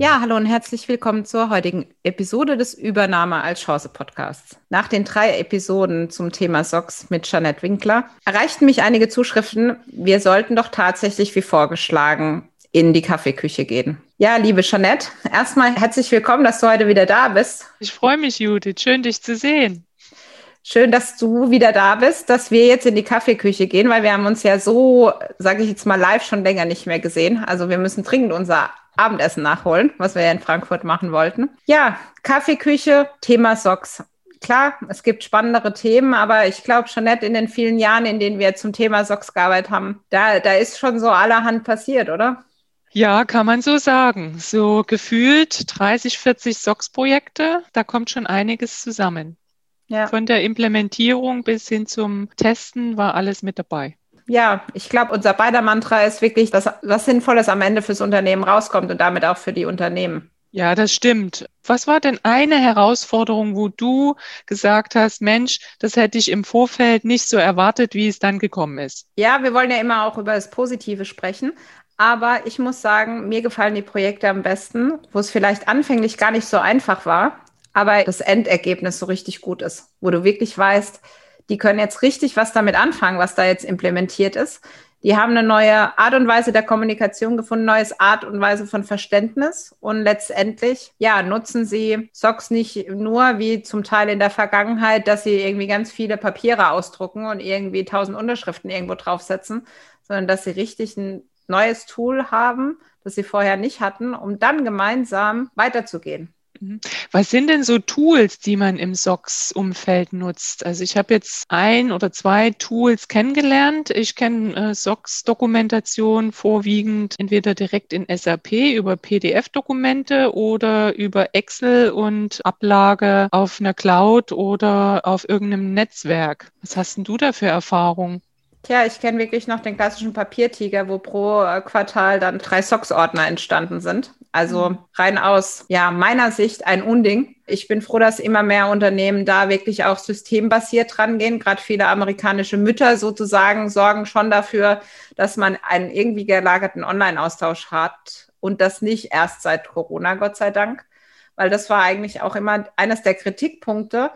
Ja, hallo und herzlich willkommen zur heutigen Episode des Übernahme als Chance Podcasts. Nach den drei Episoden zum Thema SOX mit Jeanette Winkler erreichten mich einige Zuschriften, wir sollten doch tatsächlich wie vorgeschlagen in die Kaffeeküche gehen. Ja, liebe Jeanette, erstmal herzlich willkommen, dass du heute wieder da bist. Ich freue mich, Judith. Schön, dich zu sehen. Schön, dass du wieder da bist, dass wir jetzt in die Kaffeeküche gehen, weil wir haben uns ja so, sage ich jetzt mal live, schon länger nicht mehr gesehen. Also wir müssen dringend unser Abendessen nachholen, was wir ja in Frankfurt machen wollten. Ja, Kaffeeküche, Thema Socks. Klar, es gibt spannendere Themen, aber ich glaube schon nicht in den vielen Jahren, in denen wir zum Thema Socks gearbeitet haben, da, da ist schon so allerhand passiert, oder? Ja, kann man so sagen. So gefühlt 30, 40 SOX-Projekte, da kommt schon einiges zusammen. Ja. Von der Implementierung bis hin zum Testen war alles mit dabei ja, ich glaube, unser beider Mantra ist wirklich, dass was Sinnvolles am Ende fürs Unternehmen rauskommt und damit auch für die Unternehmen. Ja, das stimmt. Was war denn eine Herausforderung, wo du gesagt hast, Mensch, das hätte ich im Vorfeld nicht so erwartet, wie es dann gekommen ist? Ja, wir wollen ja immer auch über das Positive sprechen. Aber ich muss sagen, mir gefallen die Projekte am besten, wo es vielleicht anfänglich gar nicht so einfach war, aber das Endergebnis so richtig gut ist, wo du wirklich weißt, die können jetzt richtig was damit anfangen, was da jetzt implementiert ist. Die haben eine neue Art und Weise der Kommunikation gefunden, neues Art und Weise von Verständnis und letztendlich, ja, nutzen sie SOX nicht nur wie zum Teil in der Vergangenheit, dass sie irgendwie ganz viele Papiere ausdrucken und irgendwie tausend Unterschriften irgendwo draufsetzen, sondern dass sie richtig ein neues Tool haben, das sie vorher nicht hatten, um dann gemeinsam weiterzugehen. Mhm. Was sind denn so Tools, die man im SOX-Umfeld nutzt? Also ich habe jetzt ein oder zwei Tools kennengelernt. Ich kenne äh, SOX-Dokumentation vorwiegend entweder direkt in SAP über PDF-Dokumente oder über Excel und Ablage auf einer Cloud oder auf irgendeinem Netzwerk. Was hast denn du da für Erfahrungen? Tja, ich kenne wirklich noch den klassischen Papiertiger, wo pro äh, Quartal dann drei Socks-Ordner entstanden sind. Also mhm. rein aus ja, meiner Sicht ein Unding. Ich bin froh, dass immer mehr Unternehmen da wirklich auch systembasiert rangehen. Gerade viele amerikanische Mütter sozusagen sorgen schon dafür, dass man einen irgendwie gelagerten Online-Austausch hat und das nicht erst seit Corona, Gott sei Dank. Weil das war eigentlich auch immer eines der Kritikpunkte,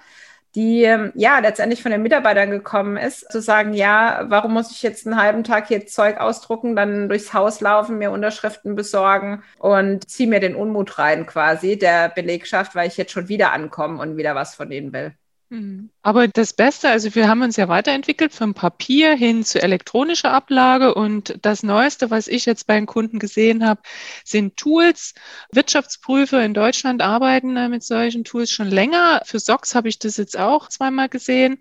die ähm, ja letztendlich von den Mitarbeitern gekommen ist, zu sagen, ja, warum muss ich jetzt einen halben Tag hier Zeug ausdrucken, dann durchs Haus laufen, mir Unterschriften besorgen und ziehe mir den Unmut rein quasi der Belegschaft, weil ich jetzt schon wieder ankomme und wieder was von denen will. Mhm. Aber das Beste, also wir haben uns ja weiterentwickelt vom Papier hin zu elektronischer Ablage und das Neueste, was ich jetzt bei den Kunden gesehen habe, sind Tools. Wirtschaftsprüfer in Deutschland arbeiten äh, mit solchen Tools schon länger. Für SOX habe ich das jetzt auch zweimal gesehen,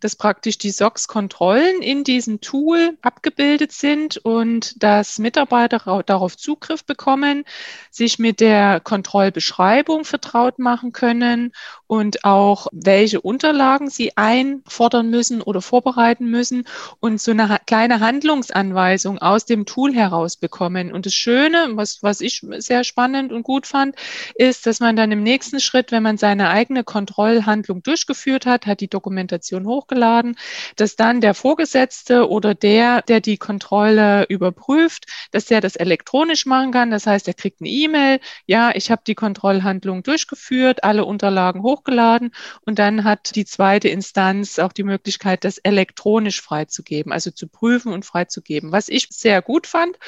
dass praktisch die SOX-Kontrollen in diesem Tool abgebildet sind und dass Mitarbeiter darauf Zugriff bekommen, sich mit der Kontrollbeschreibung vertraut machen können und auch welche Unterlagen Sie einfordern müssen oder vorbereiten müssen und so eine kleine Handlungsanweisung aus dem Tool heraus bekommen. Und das Schöne, was, was ich sehr spannend und gut fand, ist, dass man dann im nächsten Schritt, wenn man seine eigene Kontrollhandlung durchgeführt hat, hat die Dokumentation hochgeladen, dass dann der Vorgesetzte oder der, der die Kontrolle überprüft, dass der das elektronisch machen kann. Das heißt, er kriegt eine E-Mail, ja, ich habe die Kontrollhandlung durchgeführt, alle Unterlagen hochgeladen und dann hat die zweite Instanz auch die Möglichkeit, das elektronisch freizugeben, also zu prüfen und freizugeben, was ich sehr gut fand.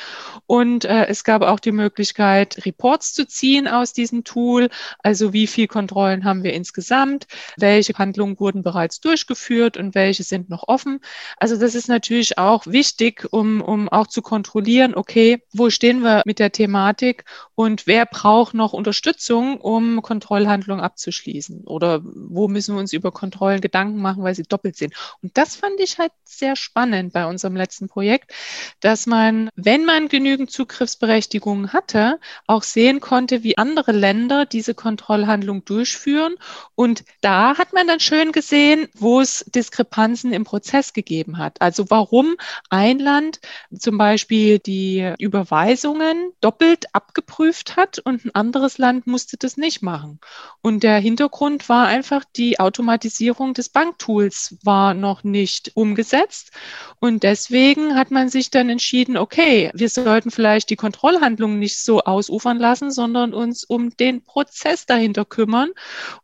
Und äh, es gab auch die Möglichkeit, Reports zu ziehen aus diesem Tool, also wie viel Kontrollen haben wir insgesamt, welche Handlungen wurden bereits durchgeführt und welche sind noch offen. Also das ist natürlich auch wichtig, um, um auch zu kontrollieren, okay, wo stehen wir mit der Thematik und wer braucht noch Unterstützung, um Kontrollhandlungen abzuschließen oder wo müssen wir uns über Kontrollen Gedanken machen, weil sie doppelt sind. Und das fand ich halt sehr spannend bei unserem letzten Projekt, dass man, wenn man genügend Zugriffsberechtigungen hatte, auch sehen konnte, wie andere Länder diese Kontrollhandlung durchführen. Und da hat man dann schön gesehen, wo es Diskrepanzen im Prozess gegeben hat. Also warum ein Land zum Beispiel die Überweisungen doppelt abgeprüft hat und ein anderes Land musste das nicht machen. Und der Hintergrund war einfach, die Automatisierung des Banktools war noch nicht umgesetzt. Und deswegen hat man sich dann entschieden, okay, wir sollten vielleicht die Kontrollhandlungen nicht so ausufern lassen, sondern uns um den Prozess dahinter kümmern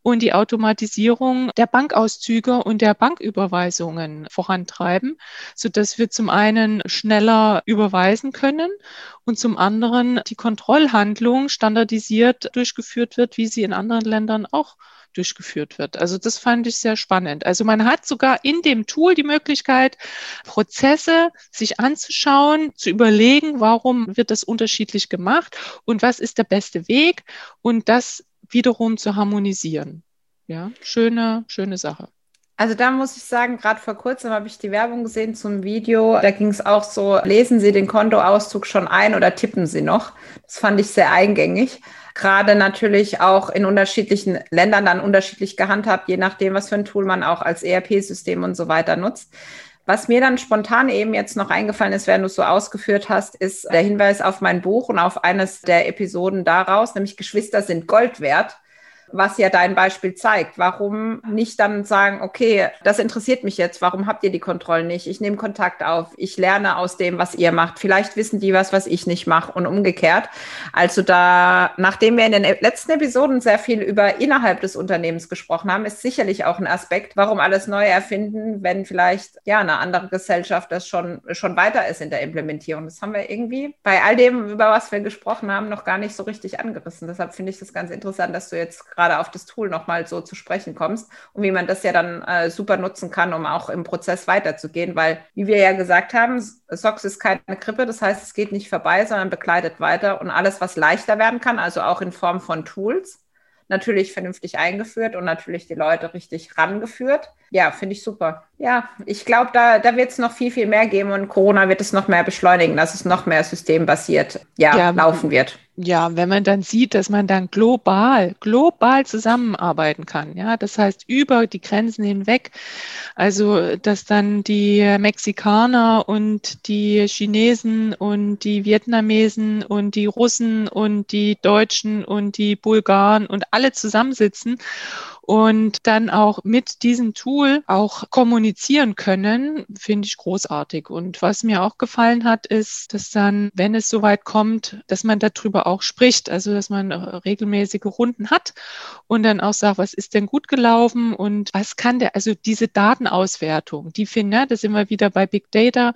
und die Automatisierung der Bankauszüge und der Banküberweisungen vorantreiben, sodass wir zum einen schneller überweisen können und zum anderen die Kontrollhandlung standardisiert durchgeführt wird, wie sie in anderen Ländern auch durchgeführt wird. Also das fand ich sehr spannend. Also man hat sogar in dem Tool die Möglichkeit, Prozesse sich anzuschauen, zu überlegen, warum wird das unterschiedlich gemacht und was ist der beste Weg und das wiederum zu harmonisieren. Ja, schöne, schöne Sache. Also da muss ich sagen, gerade vor kurzem habe ich die Werbung gesehen zum Video. Da ging es auch so, lesen Sie den Kontoauszug schon ein oder tippen Sie noch? Das fand ich sehr eingängig. Gerade natürlich auch in unterschiedlichen Ländern dann unterschiedlich gehandhabt, je nachdem, was für ein Tool man auch als ERP-System und so weiter nutzt. Was mir dann spontan eben jetzt noch eingefallen ist, während du es so ausgeführt hast, ist der Hinweis auf mein Buch und auf eines der Episoden daraus, nämlich Geschwister sind Gold wert was ja dein Beispiel zeigt. Warum nicht dann sagen, okay, das interessiert mich jetzt, warum habt ihr die Kontrollen nicht? Ich nehme Kontakt auf, ich lerne aus dem, was ihr macht. Vielleicht wissen die was, was ich nicht mache und umgekehrt. Also da, nachdem wir in den letzten Episoden sehr viel über innerhalb des Unternehmens gesprochen haben, ist sicherlich auch ein Aspekt, warum alles neu erfinden, wenn vielleicht ja eine andere Gesellschaft das schon, schon weiter ist in der Implementierung. Das haben wir irgendwie bei all dem, über was wir gesprochen haben, noch gar nicht so richtig angerissen. Deshalb finde ich das ganz interessant, dass du jetzt gerade gerade auf das Tool nochmal so zu sprechen kommst und wie man das ja dann äh, super nutzen kann, um auch im Prozess weiterzugehen, weil, wie wir ja gesagt haben, SOX ist keine Krippe, das heißt, es geht nicht vorbei, sondern begleitet weiter und alles, was leichter werden kann, also auch in Form von Tools, natürlich vernünftig eingeführt und natürlich die Leute richtig rangeführt. Ja, finde ich super. Ja, ich glaube, da, da wird es noch viel, viel mehr geben und Corona wird es noch mehr beschleunigen, dass es noch mehr systembasiert ja, ja, laufen wird. Ja, wenn man dann sieht, dass man dann global, global zusammenarbeiten kann, ja, das heißt über die Grenzen hinweg, also dass dann die Mexikaner und die Chinesen und die Vietnamesen und die Russen und die Deutschen und die Bulgaren und alle zusammensitzen und dann auch mit diesem Tool auch kommunizieren können, finde ich großartig. Und was mir auch gefallen hat, ist, dass dann, wenn es soweit kommt, dass man darüber auch spricht, also dass man regelmäßige Runden hat und dann auch sagt, was ist denn gut gelaufen und was kann der, also diese Datenauswertung, die finde, da sind wir wieder bei Big Data,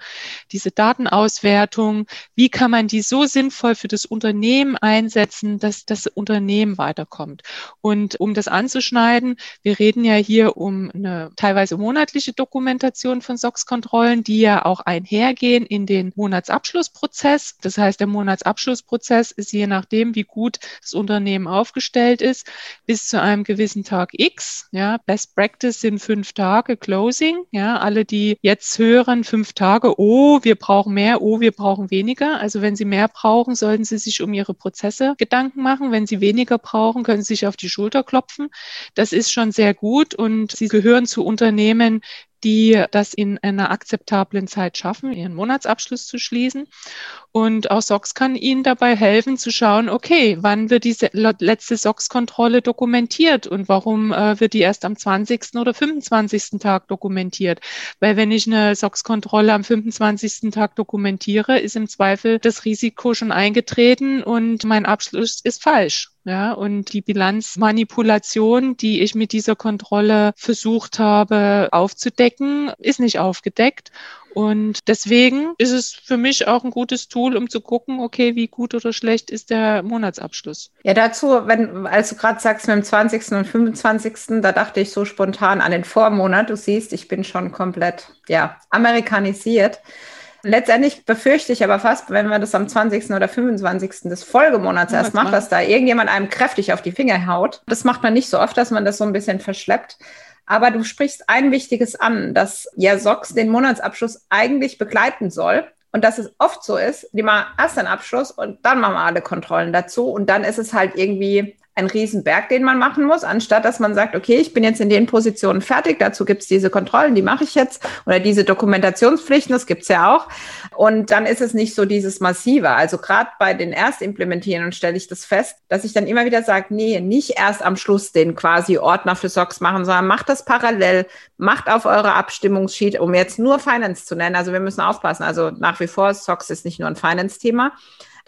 diese Datenauswertung, wie kann man die so sinnvoll für das Unternehmen einsetzen, dass das Unternehmen weiterkommt. Und um das anzuschneiden, unterscheiden. Wir reden ja hier um eine teilweise monatliche Dokumentation von SOX-Kontrollen, die ja auch einhergehen in den Monatsabschlussprozess. Das heißt, der Monatsabschlussprozess ist je nachdem, wie gut das Unternehmen aufgestellt ist, bis zu einem gewissen Tag X. Ja, Best Practice sind fünf Tage Closing. Ja, alle, die jetzt hören, fünf Tage, oh, wir brauchen mehr, oh, wir brauchen weniger. Also wenn Sie mehr brauchen, sollten Sie sich um Ihre Prozesse Gedanken machen. Wenn Sie weniger brauchen, können Sie sich auf die Schulter klopfen. Das das ist schon sehr gut und sie gehören zu Unternehmen, die das in einer akzeptablen Zeit schaffen, ihren Monatsabschluss zu schließen. Und auch SOX kann Ihnen dabei helfen zu schauen, okay, wann wird diese letzte SOX-Kontrolle dokumentiert und warum äh, wird die erst am 20. oder 25. Tag dokumentiert? Weil wenn ich eine SOX-Kontrolle am 25. Tag dokumentiere, ist im Zweifel das Risiko schon eingetreten und mein Abschluss ist falsch. Ja, und die Bilanzmanipulation, die ich mit dieser Kontrolle versucht habe aufzudecken, ist nicht aufgedeckt. Und deswegen ist es für mich auch ein gutes Tool, um zu gucken, okay, wie gut oder schlecht ist der Monatsabschluss. Ja, dazu, wenn, als du gerade sagst mit dem 20. und 25., da dachte ich so spontan an den Vormonat. Du siehst, ich bin schon komplett, ja, amerikanisiert. Letztendlich befürchte ich aber fast, wenn man das am 20. oder 25. des Folgemonats erst macht, dass da irgendjemand einem kräftig auf die Finger haut. Das macht man nicht so oft, dass man das so ein bisschen verschleppt. Aber du sprichst ein wichtiges an, dass ja SOX den Monatsabschluss eigentlich begleiten soll. Und dass es oft so ist, die machen erst einen Abschluss und dann machen wir alle Kontrollen dazu. Und dann ist es halt irgendwie ein Riesenberg, den man machen muss, anstatt dass man sagt, okay, ich bin jetzt in den Positionen fertig, dazu gibt es diese Kontrollen, die mache ich jetzt, oder diese Dokumentationspflichten, das gibt es ja auch. Und dann ist es nicht so dieses Massive. Also gerade bei den Erstimplementierungen stelle ich das fest, dass ich dann immer wieder sage, nee, nicht erst am Schluss den quasi Ordner für SOX machen, sondern macht das parallel, macht auf eure Abstimmungssheet, um jetzt nur Finance zu nennen. Also wir müssen aufpassen. Also nach wie vor, SOX ist nicht nur ein Finance-Thema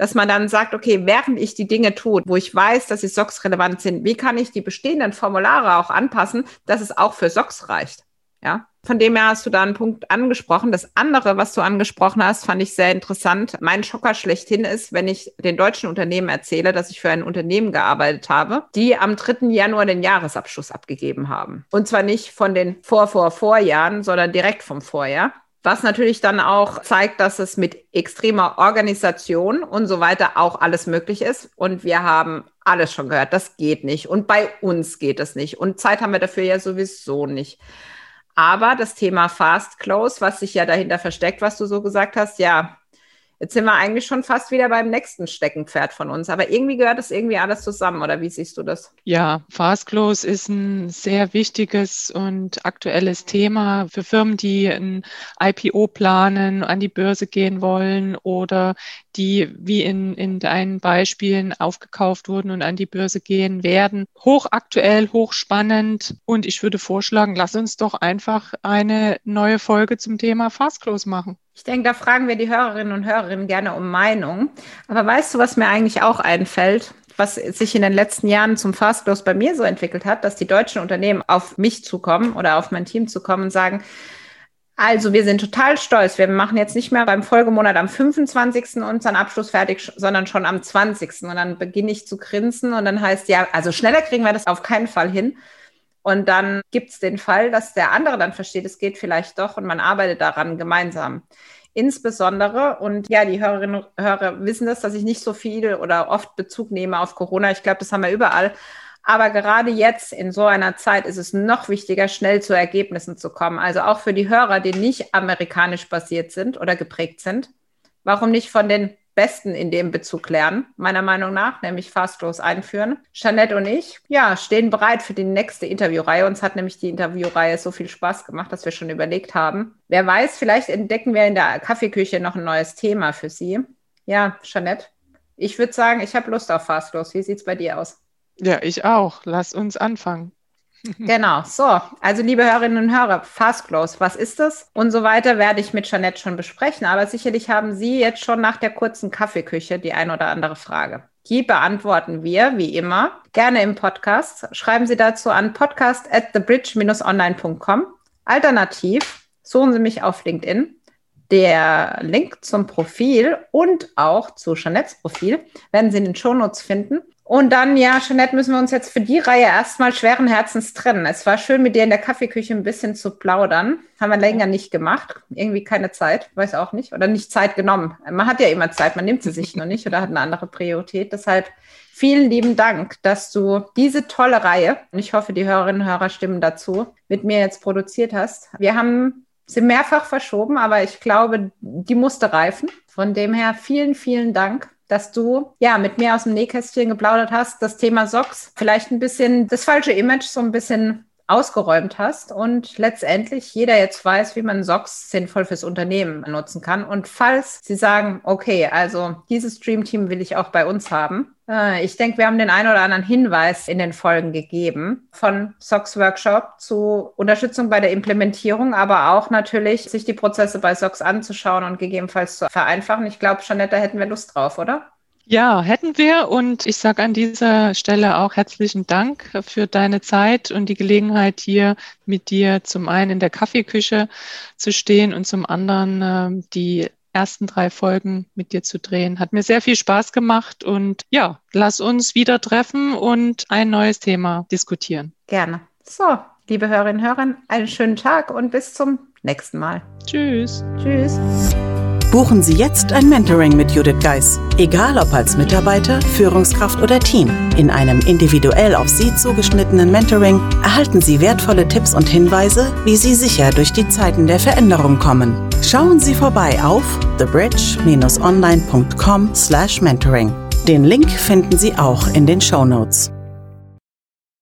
dass man dann sagt, okay, während ich die Dinge tue, wo ich weiß, dass sie SOX relevant sind, wie kann ich die bestehenden Formulare auch anpassen, dass es auch für SOX reicht? Ja, von dem her hast du da einen Punkt angesprochen. Das andere, was du angesprochen hast, fand ich sehr interessant. Mein Schocker schlechthin ist, wenn ich den deutschen Unternehmen erzähle, dass ich für ein Unternehmen gearbeitet habe, die am 3. Januar den Jahresabschluss abgegeben haben. Und zwar nicht von den Vor-Vor-Vorjahren, sondern direkt vom Vorjahr. Was natürlich dann auch zeigt, dass es mit extremer Organisation und so weiter auch alles möglich ist. Und wir haben alles schon gehört, das geht nicht. Und bei uns geht es nicht. Und Zeit haben wir dafür ja sowieso nicht. Aber das Thema Fast Close, was sich ja dahinter versteckt, was du so gesagt hast, ja, Jetzt sind wir eigentlich schon fast wieder beim nächsten Steckenpferd von uns. Aber irgendwie gehört das irgendwie alles zusammen, oder wie siehst du das? Ja, Fast Close ist ein sehr wichtiges und aktuelles Thema für Firmen, die ein IPO planen, an die Börse gehen wollen oder die wie in, in deinen Beispielen aufgekauft wurden und an die Börse gehen werden. Hochaktuell, hochspannend. Und ich würde vorschlagen, lass uns doch einfach eine neue Folge zum Thema Fast Close machen. Ich denke, da fragen wir die Hörerinnen und Hörerinnen gerne um Meinung. Aber weißt du, was mir eigentlich auch einfällt? was sich in den letzten Jahren zum Fast Close bei mir so entwickelt hat, dass die deutschen Unternehmen auf mich zukommen oder auf mein Team zukommen und sagen, also wir sind total stolz. Wir machen jetzt nicht mehr beim Folgemonat am 25. unseren Abschluss fertig, sondern schon am 20. Und dann beginne ich zu grinsen und dann heißt ja, also schneller kriegen wir das auf keinen Fall hin. Und dann gibt es den Fall, dass der andere dann versteht, es geht vielleicht doch und man arbeitet daran gemeinsam. Insbesondere, und ja, die Hörerinnen und Hörer wissen das, dass ich nicht so viel oder oft Bezug nehme auf Corona. Ich glaube, das haben wir überall. Aber gerade jetzt in so einer Zeit ist es noch wichtiger, schnell zu Ergebnissen zu kommen. Also auch für die Hörer, die nicht amerikanisch basiert sind oder geprägt sind. Warum nicht von den Besten in dem Bezug lernen, meiner Meinung nach, nämlich Fastlos einführen. Jeanette und ich, ja, stehen bereit für die nächste Interviewreihe. Uns hat nämlich die Interviewreihe so viel Spaß gemacht, dass wir schon überlegt haben. Wer weiß, vielleicht entdecken wir in der Kaffeeküche noch ein neues Thema für Sie. Ja, Jeanette, ich würde sagen, ich habe Lust auf Fastlos. Wie sieht es bei dir aus? Ja, ich auch. Lass uns anfangen. Genau, so. Also, liebe Hörerinnen und Hörer, Fast Close, was ist das? Und so weiter werde ich mit Jeanette schon besprechen. Aber sicherlich haben Sie jetzt schon nach der kurzen Kaffeeküche die ein oder andere Frage. Die beantworten wir, wie immer, gerne im Podcast. Schreiben Sie dazu an podcast at thebridge-online.com. Alternativ suchen Sie mich auf LinkedIn. Der Link zum Profil und auch zu Jeanettes Profil werden Sie in den Shownotes finden. Und dann, ja, Jeanette, müssen wir uns jetzt für die Reihe erstmal schweren Herzens trennen. Es war schön, mit dir in der Kaffeeküche ein bisschen zu plaudern. Haben wir länger nicht gemacht. Irgendwie keine Zeit, weiß auch nicht. Oder nicht Zeit genommen. Man hat ja immer Zeit, man nimmt sie sich nur nicht oder hat eine andere Priorität. Deshalb vielen lieben Dank, dass du diese tolle Reihe, und ich hoffe, die Hörerinnen und Hörer stimmen dazu, mit mir jetzt produziert hast. Wir haben sie mehrfach verschoben, aber ich glaube, die musste reifen. Von dem her vielen, vielen Dank dass du ja mit mir aus dem Nähkästchen geplaudert hast, das Thema Socks vielleicht ein bisschen das falsche Image so ein bisschen ausgeräumt hast und letztendlich jeder jetzt weiß, wie man Socks sinnvoll fürs Unternehmen nutzen kann. Und falls Sie sagen, okay, also dieses Dream Team will ich auch bei uns haben, äh, ich denke, wir haben den einen oder anderen Hinweis in den Folgen gegeben, von SOX Workshop zu Unterstützung bei der Implementierung, aber auch natürlich sich die Prozesse bei SOX anzuschauen und gegebenenfalls zu vereinfachen. Ich glaube, Jeanette, da hätten wir Lust drauf, oder? Ja, hätten wir. Und ich sage an dieser Stelle auch herzlichen Dank für deine Zeit und die Gelegenheit, hier mit dir zum einen in der Kaffeeküche zu stehen und zum anderen äh, die ersten drei Folgen mit dir zu drehen. Hat mir sehr viel Spaß gemacht und ja, lass uns wieder treffen und ein neues Thema diskutieren. Gerne. So, liebe Hörerinnen und Hörer, einen schönen Tag und bis zum nächsten Mal. Tschüss. Tschüss. Buchen Sie jetzt ein Mentoring mit Judith Geis. Egal ob als Mitarbeiter, Führungskraft oder Team. In einem individuell auf Sie zugeschnittenen Mentoring erhalten Sie wertvolle Tipps und Hinweise, wie Sie sicher durch die Zeiten der Veränderung kommen. Schauen Sie vorbei auf thebridge-online.com/mentoring. Den Link finden Sie auch in den Show Notes.